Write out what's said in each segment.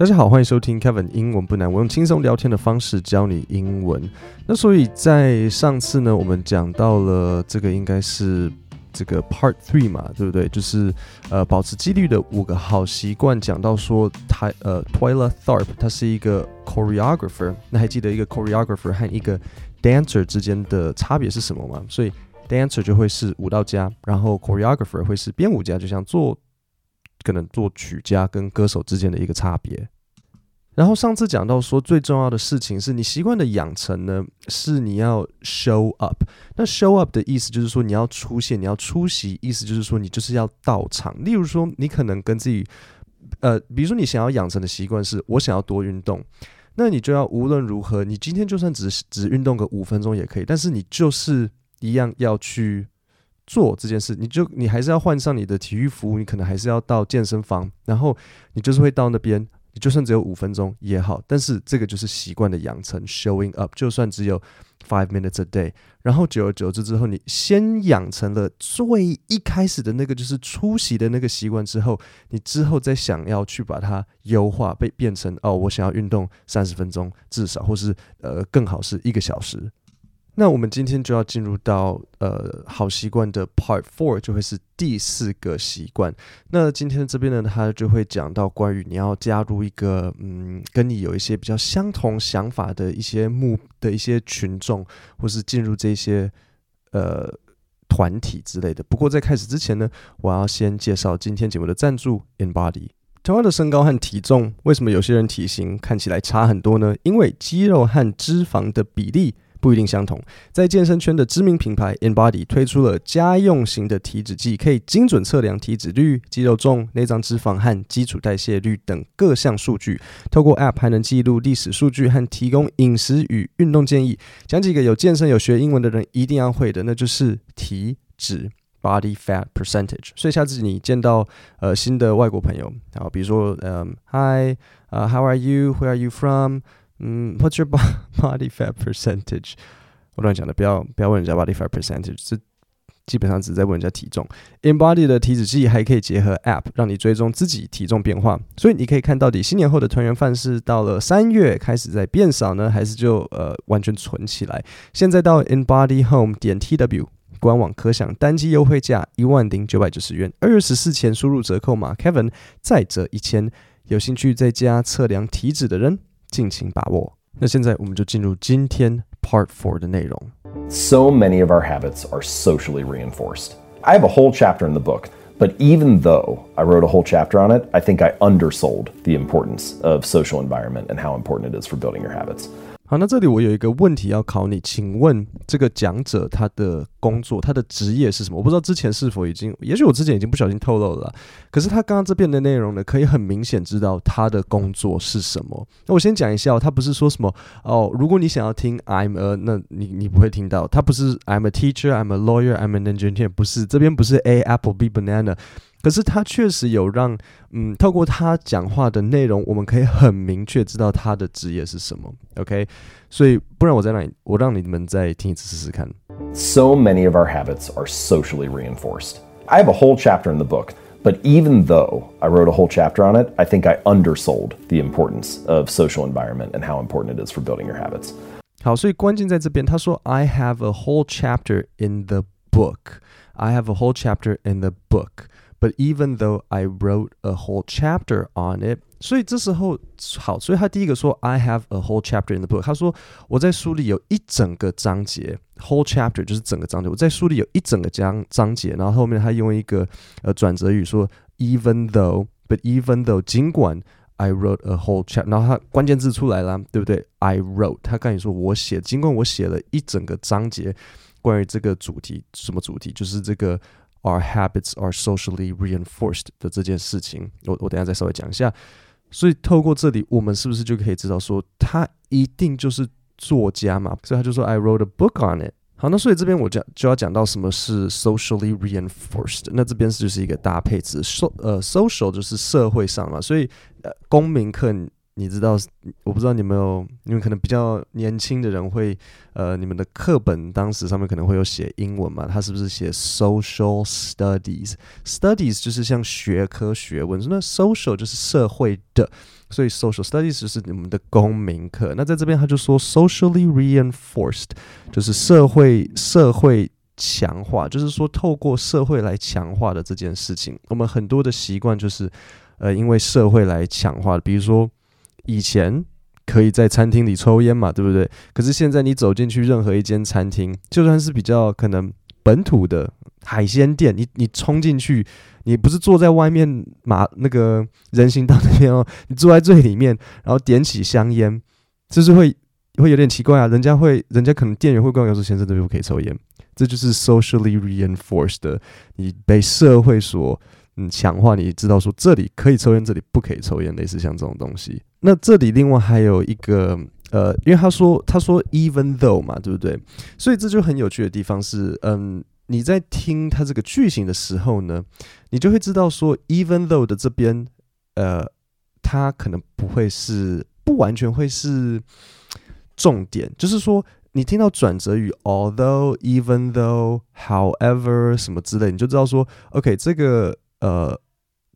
大家好，欢迎收听 Kevin 英文不难，我用轻松聊天的方式教你英文。那所以在上次呢，我们讲到了这个应该是这个 Part Three 嘛，对不对？就是呃保持纪律的五个好习惯。讲到说他呃 Twyla Tharp 他是一个 choreographer，那还记得一个 choreographer 和一个 dancer 之间的差别是什么吗？所以 dancer 就会是舞蹈家，然后 choreographer 会是编舞家，就像做。可能作曲家跟歌手之间的一个差别。然后上次讲到说，最重要的事情是你习惯的养成呢，是你要 show up。那 show up 的意思就是说你要出现，你要出席，意思就是说你就是要到场。例如说，你可能跟自己，呃，比如说你想要养成的习惯是我想要多运动，那你就要无论如何，你今天就算只只运动个五分钟也可以，但是你就是一样要去。做这件事，你就你还是要换上你的体育服务，你可能还是要到健身房，然后你就是会到那边，你就算只有五分钟也好，但是这个就是习惯的养成，showing up，就算只有 five minutes a day，然后久而久之之后，你先养成了最一开始的那个就是出席的那个习惯之后，你之后再想要去把它优化，被变成哦，我想要运动三十分钟至少，或是呃更好是一个小时。那我们今天就要进入到呃好习惯的 Part Four，就会是第四个习惯。那今天这边呢，他就会讲到关于你要加入一个嗯，跟你有一些比较相同想法的一些目的一些群众，或是进入这些呃团体之类的。不过在开始之前呢，我要先介绍今天节目的赞助 InBody。同样的身高和体重，为什么有些人体型看起来差很多呢？因为肌肉和脂肪的比例。不一定相同。在健身圈的知名品牌 InBody 推出了家用型的体脂计，可以精准测量体脂率、肌肉重、内脏脂肪和基础代谢率等各项数据。透过 App 还能记录历史数据和提供饮食与运动建议。讲几个有健身、有学英文的人一定要会的，那就是体脂 （Body Fat Percentage）。所以下次你见到呃新的外国朋友，然后比如说嗯，Hi，呃，How are you？Where are you from？嗯，What's your body fat percentage？我乱讲的，不要不要问人家 body fat percentage，这基本上只是在问人家体重。InBody 的体脂计还可以结合 App，让你追踪自己体重变化，所以你可以看到底新年后的团圆饭是到了三月开始在变少呢，还是就呃完全存起来？现在到 InBody Home 点 TW 官网可享单机优惠价一万零九百九十元，二月十四前输入折扣码 Kevin 再折一千。有兴趣在家测量体脂的人。尽情把握。那现在我们就进入今天 Part Four 的内容。So many of our habits are socially reinforced. I have a whole chapter in the book, but even though I wrote a whole chapter on it, I think I undersold the importance of social environment and how important it is for building your habits. 好，那这里我有一个问题要考你，请问这个讲者他的工作、他的职业是什么？我不知道之前是否已经，也许我之前已经不小心透露了。可是他刚刚这边的内容呢，可以很明显知道他的工作是什么。那我先讲一下哦，他不是说什么哦，如果你想要听 I'm a，那你你不会听到。他不是 I'm a teacher, I'm a lawyer, I'm an engineer，不是，这边不是 A apple B banana。可是他确实有让，嗯，透过他讲话的内容，我们可以很明确知道他的职业是什么。OK，所以不然我再让你，我让你们再听一次试试看。So many of our habits are socially reinforced. I have a whole chapter in the book, but even though I wrote a whole chapter on it, I think I undersold the importance of social environment and how important it is for building your habits. 好，所以关键在这边。他说，I have a whole chapter in the book. I have a whole chapter in the book. But even though I wrote a whole chapter on it，所以这时候好，所以他第一个说 I have a whole chapter in the book。他说我在书里有一整个章节，whole chapter 就是整个章节。我在书里有一整个章章节，然后后面他用一个呃转折语说 even though，but even though 尽管 I wrote a whole chapter，然后他关键字出来了，对不对？I wrote，他刚才说我写，尽管我写了一整个章节关于这个主题，什么主题？就是这个。Our habits are socially reinforced 的这件事情，我我等下再稍微讲一下。所以透过这里，我们是不是就可以知道说，他一定就是作家嘛？所以他就说 I wrote a book on it。好，那所以这边我讲就要讲到什么是 socially reinforced。那这边就是一个搭配词，so 呃 social 就是社会上嘛，所以呃公民课你知道，我不知道你们有，你们可能比较年轻的人会，呃，你们的课本当时上面可能会有写英文嘛？它是不是写 social studies？studies 就是像学科学问，那 social 就是社会的，所以 social studies 就是你们的公民课。那在这边他就说 socially reinforced，就是社会社会强化，就是说透过社会来强化的这件事情。我们很多的习惯就是，呃，因为社会来强化的，比如说。以前可以在餐厅里抽烟嘛，对不对？可是现在你走进去任何一间餐厅，就算是比较可能本土的海鲜店，你你冲进去，你不是坐在外面马那个人行道那边哦，你坐在最里面，然后点起香烟，就是会会有点奇怪啊。人家会，人家可能店员会跟我说：“先生，这边不可以抽烟。”这就是 socially reinforced 的，你被社会所。嗯，强化你知道说这里可以抽烟，这里不可以抽烟，类似像这种东西。那这里另外还有一个呃，因为他说他说 even though 嘛，对不对？所以这就很有趣的地方是，嗯，你在听他这个句型的时候呢，你就会知道说 even though 的这边呃，它可能不会是不完全会是重点，就是说你听到转折语 although、even though、however 什么之类，你就知道说 OK 这个。呃，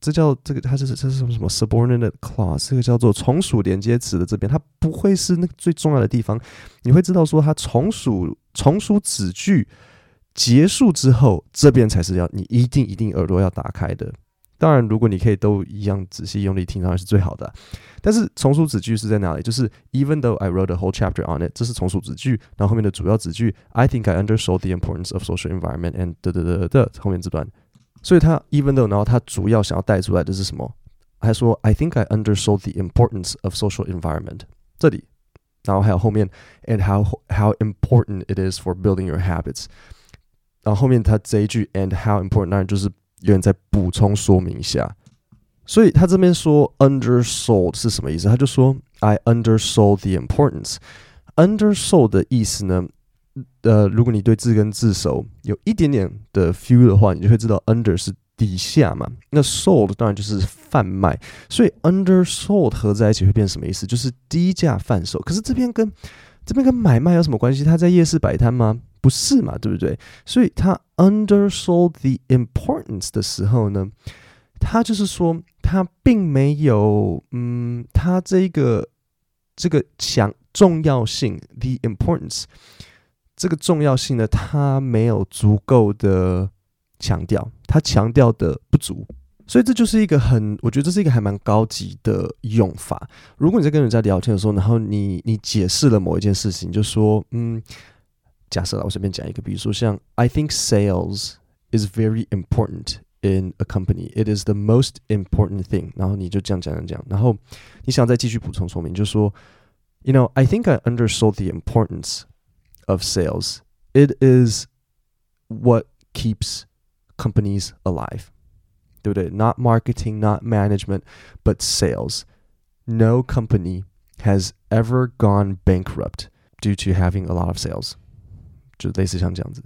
这叫这个，它这是这是什么什么 subordinate clause，这个叫做从属连接词的这边，它不会是那个最重要的地方。你会知道说，它从属从属子句结束之后，这边才是要你一定一定耳朵要打开的。当然，如果你可以都一样仔细用力听，当然是最好的。但是从属子句是在哪里？就是 even though I wrote a whole chapter on it，这是从属子句，然后后面的主要子句 I think I undersold the importance of social environment and 的的的的后面这段。所以他 even though，然后他主要想要带出来的是什么？还说 I think I undersold the importance of social environment。这里，然后还有后面 and how how important it is for building your habits。然后后面他这一句 and how important，当然就是有人在补充说明一下。所以他这边说 undersold 是什么意思？他就说 I undersold the importance。undersold 的意思呢？ 呃，如果你对字根字首有一点点的 feel 的话，你就会知道 under 是底下嘛。那 sold 当然就是贩卖，所以 undersold 合在一起会变什么意思？就是低价贩售。可是这边跟这边跟买卖有什么关系？他在夜市摆摊吗？不是嘛，对不对？所以他 undersold the importance 的时候呢，他就是说他并没有，嗯，他这个这个强重要性 the importance。这个重要性呢，它没有足够的强调，它强调的不足，所以这就是一个很，我觉得这是一个还蛮高级的用法。如果你在跟人家聊天的时候，然后你你解释了某一件事情，就说，嗯，假设了，我随便讲一个，比如说像 I think sales is very important in a company. It is the most important thing。然后你就这样讲讲讲，然后你想再继续补充说明，就说，You know, I think I undersold the importance of sales. It is what keeps companies alive. 对不对？Not marketing, not management, but sales. No company has ever gone bankrupt due to having a lot of sales. 就类似像这样子。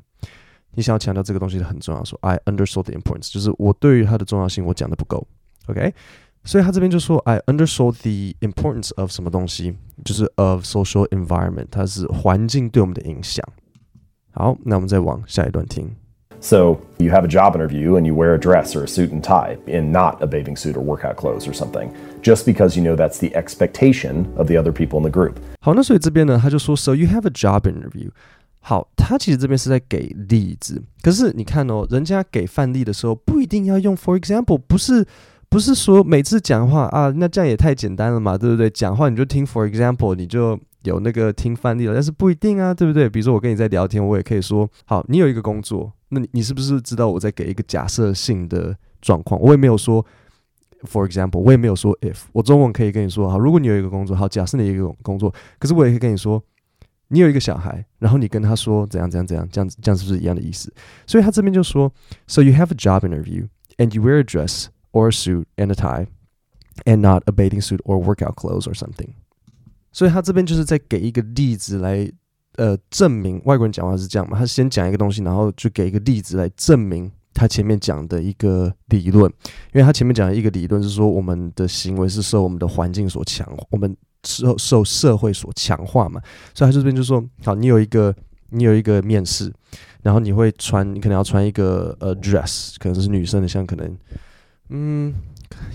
你想要强调这个东西很重要，说 I undersold the importance，就是我对于它的重要性我讲的不够。OK。 所以他这边就说，I undersold the importance of 什么东西，就是 of social environment，它是环境对我们的影响。好，那我们再往下一段听。So you have a job interview and you wear a dress or a suit and tie, and not a bathing suit or workout clothes or something, just because you know that's the expectation of the other people in the group. 好，那所以这边呢，他就说，So you have a job interview。好，他其实这边是在给例子，可是你看哦，人家给范例的时候不一定要用 for example，不是。 不是说每次讲话啊，那这样也太简单了嘛，对不对？讲话你就听，for example，你就有那个听范例了，但是不一定啊，对不对？比如说我跟你在聊天，我也可以说，好，你有一个工作，那你你是不是知道我在给一个假设性的状况？我也没有说，for example，我也没有说 if，我中文可以跟你说，好，如果你有一个工作，好，假设你有一个工作，可是我也可以跟你说，你有一个小孩，然后你跟他说怎样怎样怎样，这样子这样是不是一样的意思？所以他这边就说，so you have a job interview and you wear a dress。Or suit and a tie, and not a bathing suit or workout clothes or something。所以他这边就是在给一个例子来，呃，证明外国人讲话是这样嘛？他先讲一个东西，然后就给一个例子来证明他前面讲的一个理论，因为他前面讲的一个理论是说，我们的行为是受我们的环境所强，我们受受社会所强化嘛。所以他这边就说，好，你有一个你有一个面试，然后你会穿，你可能要穿一个呃 dress，可能是女生的，像可能嗯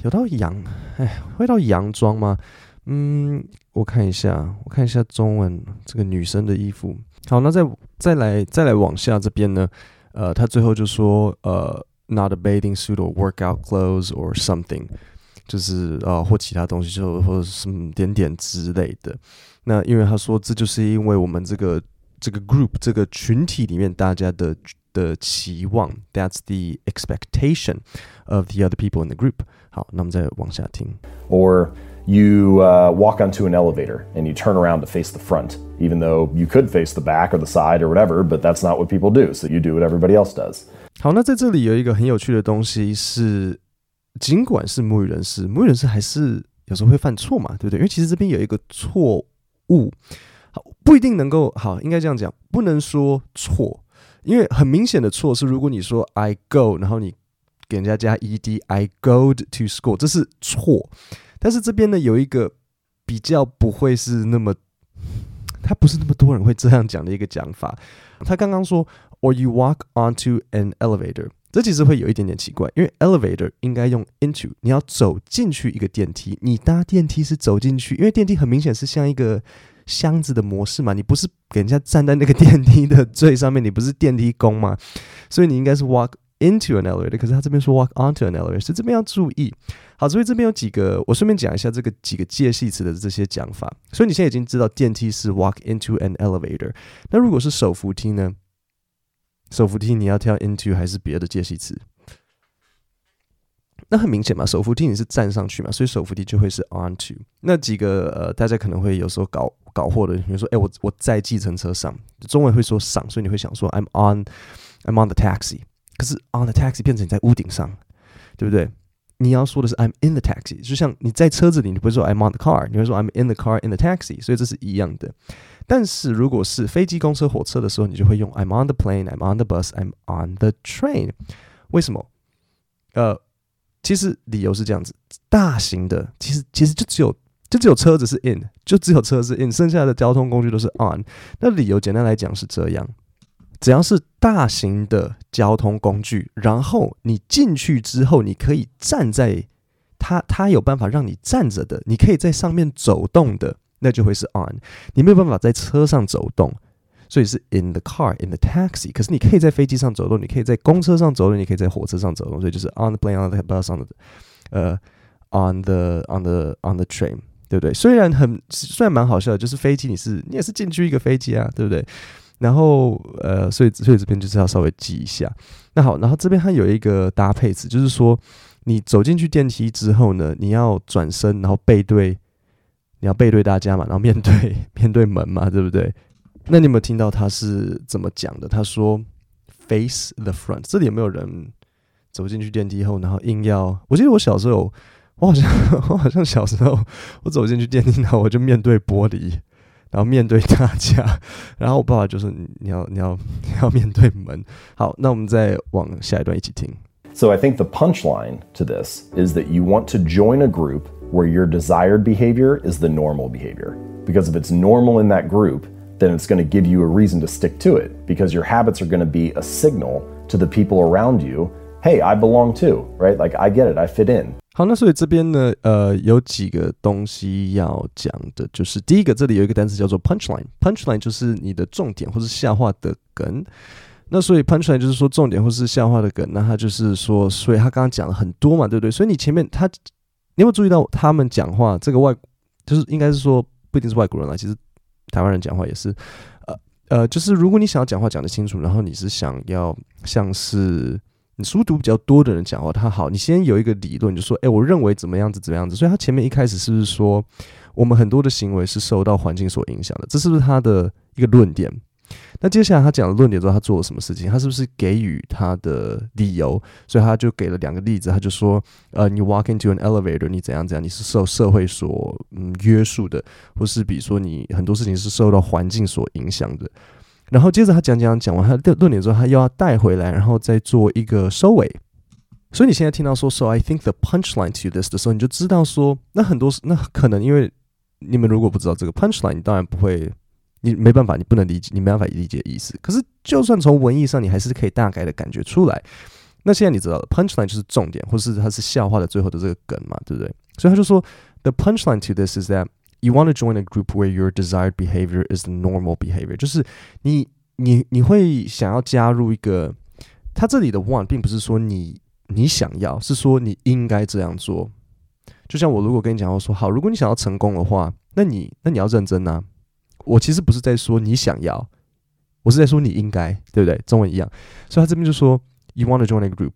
有到洋，哎，会到洋装吗？嗯，我看一下，我看一下中文这个女生的衣服。好，那再再来再来往下这边呢，呃，他最后就说，呃，not a bathing suit or workout clothes or something，就是呃或其他东西，就或者什么点点之类的。那因为他说，这就是因为我们这个这个 group 这个群体里面大家的的期望，that's the expectation of the other people in the group。好，那我们再往下听。Or you uh, walk onto an elevator and you turn around to face the front, even though you could face the back or the side or whatever, but that's not what people do. So you do what everybody else does. 好，那在这里有一个很有趣的东西是，尽管是母语人士，母语人士还是有时候会犯错嘛，对不对？因为其实这边有一个错误，好， 不一定能够好，应该这样讲，不能说错，因为很明显的错是，如果你说 I go，然后你给人家加 ed，I go to school，这是错。但是这边呢，有一个比较不会是那么，他不是那么多人会这样讲的一个讲法。他刚刚说，or you walk onto an elevator，这其实会有一点点奇怪，因为 elevator 应该用 into，你要走进去一个电梯，你搭电梯是走进去，因为电梯很明显是像一个箱子的模式嘛，你不是给人家站在那个电梯的最上面，你不是电梯工嘛，所以你应该是 walk into an elevator，可是他这边说 walk onto an elevator，所以这边要注意。好，所以这边有几个，我顺便讲一下这个几个介系词的这些讲法。所以你现在已经知道电梯是 walk into an elevator。那如果是手扶梯呢？手扶梯你要跳 into 还是别的介系词？那很明显嘛，手扶梯你是站上去嘛，所以手扶梯就会是 onto。那几个呃，大家可能会有时候搞搞错的，比如说，哎，我我在计程车上，中文会说上，所以你会想说 I'm on I'm on the taxi。可是 on the taxi 变成你在屋顶上，对不对？你要说的是 I'm in the taxi，就像你在车子里，你不会说 I'm on the car，你会说 I'm in the car in the taxi，所以这是一样的。但是如果是飞机、公车、火车的时候，你就会用 I'm on the plane，I'm on the bus，I'm on the train。为什么？呃，其实理由是这样子：大型的，其实其实就只有就只有车子是 in，就只有车子是 in，剩下的交通工具都是 on。那理由简单来讲是这样。只要是大型的交通工具，然后你进去之后，你可以站在它，它有办法让你站着的，你可以在上面走动的，那就会是 on。你没有办法在车上走动，所以是 in the car, in the taxi。可是你可以在飞机上走动，你可以在公车上走动，你可以在火车上走动，所以就是 on the plane, on the bus, on the 呃 on the on the on the train，对不对？虽然很虽然蛮好笑的，就是飞机你是你也是进去一个飞机啊，对不对？然后，呃，所以所以这边就是要稍微记一下。那好，然后这边它有一个搭配词，就是说你走进去电梯之后呢，你要转身，然后背对，你要背对大家嘛，然后面对 面对门嘛，对不对？那你有没有听到他是怎么讲的？他说 face the front。这里有没有人走进去电梯后，然后硬要？我记得我小时候，我好像我好像小时候，我走进去电梯，然后我就面对玻璃。然后面对大家，然后我爸爸就是你要你要你要面对门。好，那我们再往下一段一起听。So I think the punchline to this is that you want to join a group where your desired behavior is the normal behavior. Because if it's normal in that group, then it's going to give you a reason to stick to it. Because your habits are going to be a signal to the people around you, hey, I belong too, right? Like I get it, I fit in. 好，那所以这边呢，呃，有几个东西要讲的，就是第一个，这里有一个单词叫做 punchline，punchline 就是你的重点或是笑话的梗。那所以 punchline 就是说重点或是笑话的梗，那他就是说，所以他刚刚讲了很多嘛，对不对？所以你前面他，你有没有注意到他们讲话？这个外就是应该是说不一定是外国人啦，其实台湾人讲话也是，呃呃，就是如果你想要讲话讲得清楚，然后你是想要像是。你书读比较多的人讲话，他好，你先有一个理论，就说，诶，我认为怎么样子，怎么样子。所以他前面一开始是不是说，我们很多的行为是受到环境所影响的？这是不是他的一个论点？那接下来他讲的论点之后，他做了什么事情？他是不是给予他的理由？所以他就给了两个例子，他就说，呃，你 walk into an elevator，你怎样怎样，你是受社会所嗯约束的，或是比如说你很多事情是受到环境所影响的。然后接着他讲讲讲完他的论点之后，他又要带回来，然后再做一个收尾。所以你现在听到说 “So I think the punchline to this” 的时候，你就知道说，那很多那可能因为你们如果不知道这个 punchline，你当然不会，你没办法，你不能理解，你没办法理解意思。可是就算从文意上，你还是可以大概的感觉出来。那现在你知道了，punchline 就是重点，或是它是笑话的最后的这个梗嘛，对不对？所以他就说，the punchline to this is that you want to join a group where your desired behavior is the normal behavior，就是你你你会想要加入一个，他这里的 want 并不是说你。你想要是说你应该这样做，就像我如果跟你讲，我说好，如果你想要成功的话，那你那你要认真啊。我其实不是在说你想要，我是在说你应该，对不对？中文一样，所以他这边就说，You want to join a group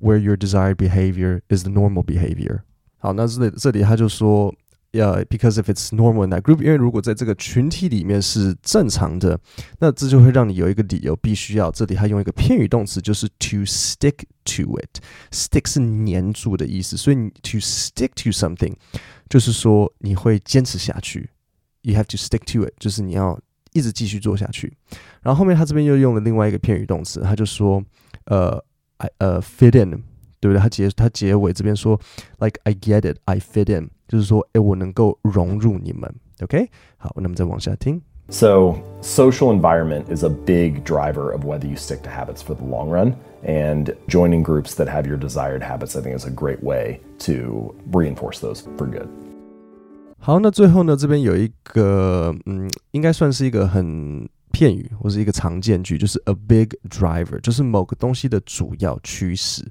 where your desired behavior is the normal behavior。好，那这里这里他就说。Yeah, because if it's normal in that group，因为如果在这个群体里面是正常的，那这就会让你有一个理由，必须要这里他用一个片语动词，就是 to stick to it。stick 是黏住的意思，所以你 to stick to something 就是说你会坚持下去。You have to stick to it，就是你要一直继续做下去。然后后面他这边又用了另外一个片语动词，他就说呃，I 呃 fit in，对不对？他结他结尾这边说 like I get it，I fit in。就是说，诶，我能够融入你们，OK？好，那么再往下听。So, social environment is a big driver of whether you stick to habits for the long run. And joining groups that have your desired habits, I think, is a great way to reinforce those for good. 好，那最后呢，这边有一个，嗯，应该算是一个很片语或是一个常见句，就是 a big driver，就是某个东西的主要驱使。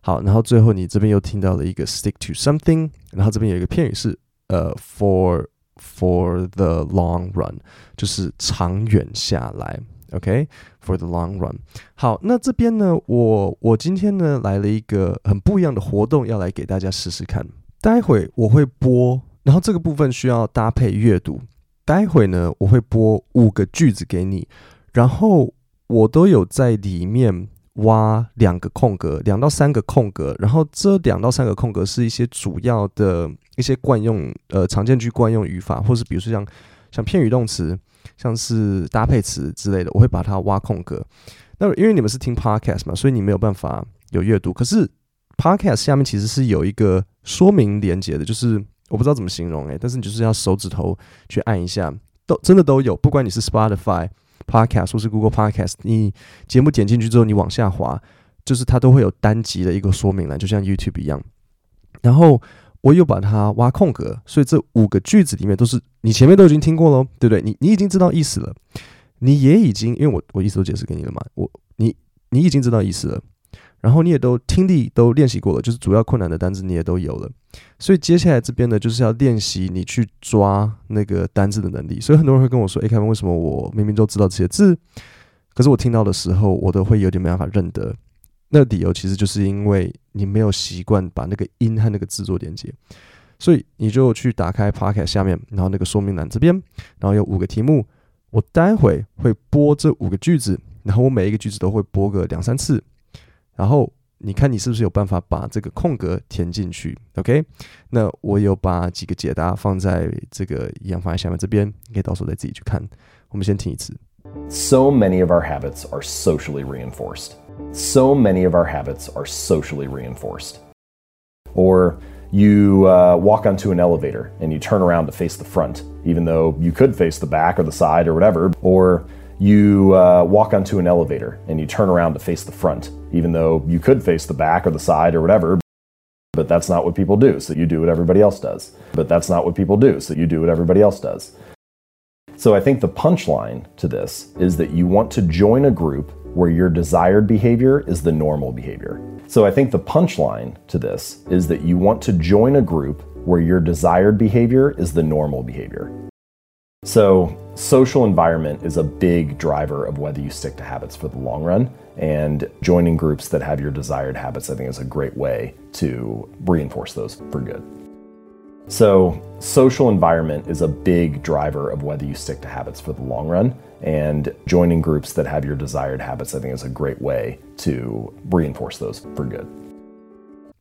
好，然后最后你这边又听到了一个 stick to something，然后这边有一个片语是呃 for for the long run，就是长远下来，OK，for the long run。好，那这边呢，我我今天呢来了一个很不一样的活动，要来给大家试试看。待会我会播，然后这个部分需要搭配阅读。待会呢，我会播五个句子给你，然后我都有在里面。挖两个空格，两到三个空格，然后这两到三个空格是一些主要的一些惯用呃常见句惯用语法，或是比如说像像片语动词，像是搭配词之类的，我会把它挖空格。那因为你们是听 podcast 嘛，所以你没有办法有阅读。可是 podcast 下面其实是有一个说明连接的，就是我不知道怎么形容诶、但是你就是要手指头去按一下，都真的都有，不管你是 Spotify。Podcast 或是 Google Podcast，你节目点进去之后，你往下滑，就是它都会有单集的一个说明栏，就像 YouTube 一样。然后我又把它挖空格，所以这五个句子里面都是你前面都已经听过喽，对不对？你你已经知道意思了，你也已经因为我我意思都解释给你了嘛，我你你已经知道意思了。然后你也都听力都练习过了，就是主要困难的单词你也都有了，所以接下来这边呢，就是要练习你去抓那个单字的能力。所以很多人会跟我说：“诶，凯文，为什么我明明都知道这些字，可是我听到的时候，我都会有点没办法认得？”那理由其实就是因为你没有习惯把那个音和那个字做连接，所以你就去打开 Podcast 下面，然后那个说明栏这边，然后有五个题目，我待会会播这五个句子，然后我每一个句子都会播个两三次。然后你看你是不是有办法把这个空格填进去？OK？那我有把几个解答放在这个一样放在下面这边，你可以到时候再自己去看。我们先听一次。So many of our habits are socially reinforced. So many of our habits are socially reinforced. Or you uh, walk onto an elevator and you turn around to face the front, even though you could face the back or the side or whatever. Or you uh, walk onto an elevator and you turn around to face the front, even though you could face the back or the side or whatever. But that's not what people do, so you do what everybody else does. But that's not what people do, so you do what everybody else does. So I think the punchline to this is that you want to join a group where your desired behavior is the normal behavior. So I think the punchline to this is that you want to join a group where your desired behavior is the normal behavior. So, social environment is a big driver of whether you stick to habits for the long run. And joining groups that have your desired habits, I think, is a great way to reinforce those for good. So, social environment is a big driver of whether you stick to habits for the long run. And joining groups that have your desired habits, I think, is a great way to reinforce those for good.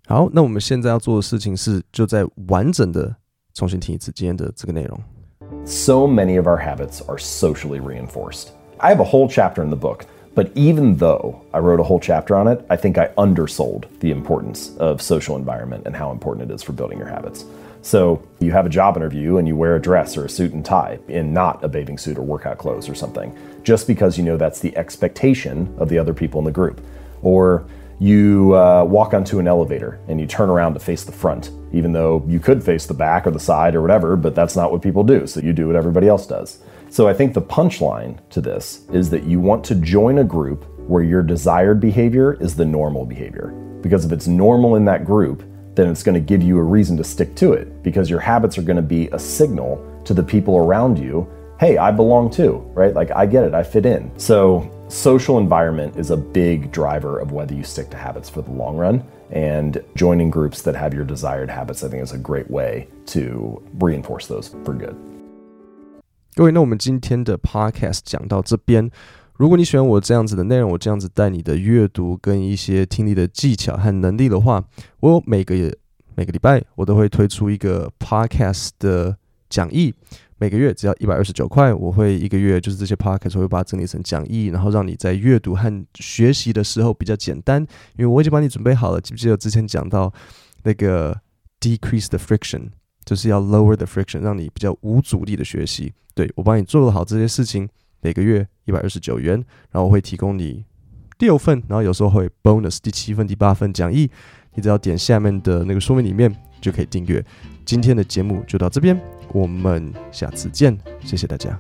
好，那我们现在要做的事情是，就再完整的重新听一次今天的这个内容。 So many of our habits are socially reinforced. I have a whole chapter in the book, but even though I wrote a whole chapter on it, I think I undersold the importance of social environment and how important it is for building your habits. So you have a job interview and you wear a dress or a suit and tie and not a bathing suit or workout clothes or something, just because you know that's the expectation of the other people in the group. Or you uh, walk onto an elevator and you turn around to face the front, even though you could face the back or the side or whatever, but that's not what people do. So you do what everybody else does. So I think the punchline to this is that you want to join a group where your desired behavior is the normal behavior. Because if it's normal in that group, then it's going to give you a reason to stick to it because your habits are going to be a signal to the people around you hey, I belong too, right? Like I get it, I fit in. So, social environment is a big driver of whether you stick to habits for the long run. And joining groups that have your desired habits, I think, is a great way to reinforce those for good. 各位，那我们今天的 podcast 讲到这边。如果你喜欢我这样子的内容，我这样子带你的阅读跟一些听力的技巧和能力的话，我每个月每个礼拜我都会推出一个 podcast 的讲义， 每个月只要一百二十九块，我会一个月就是这些 podcast 我会把它整理成讲义，然后让你在阅读和学习的时候比较简单，因为我已经帮你准备好了。记不记得之前讲到那个 decrease the friction，就是要 lower the friction，让你比较无阻力的学习。对，我帮你做好这些事情。每个月一百二十九元，然后我会提供你第六份，然后有时候会 bonus 第七份、第八份讲义，你只要点下面的那个说明里面就可以订阅。今天的节目就到这边，我们下次见，谢谢大家。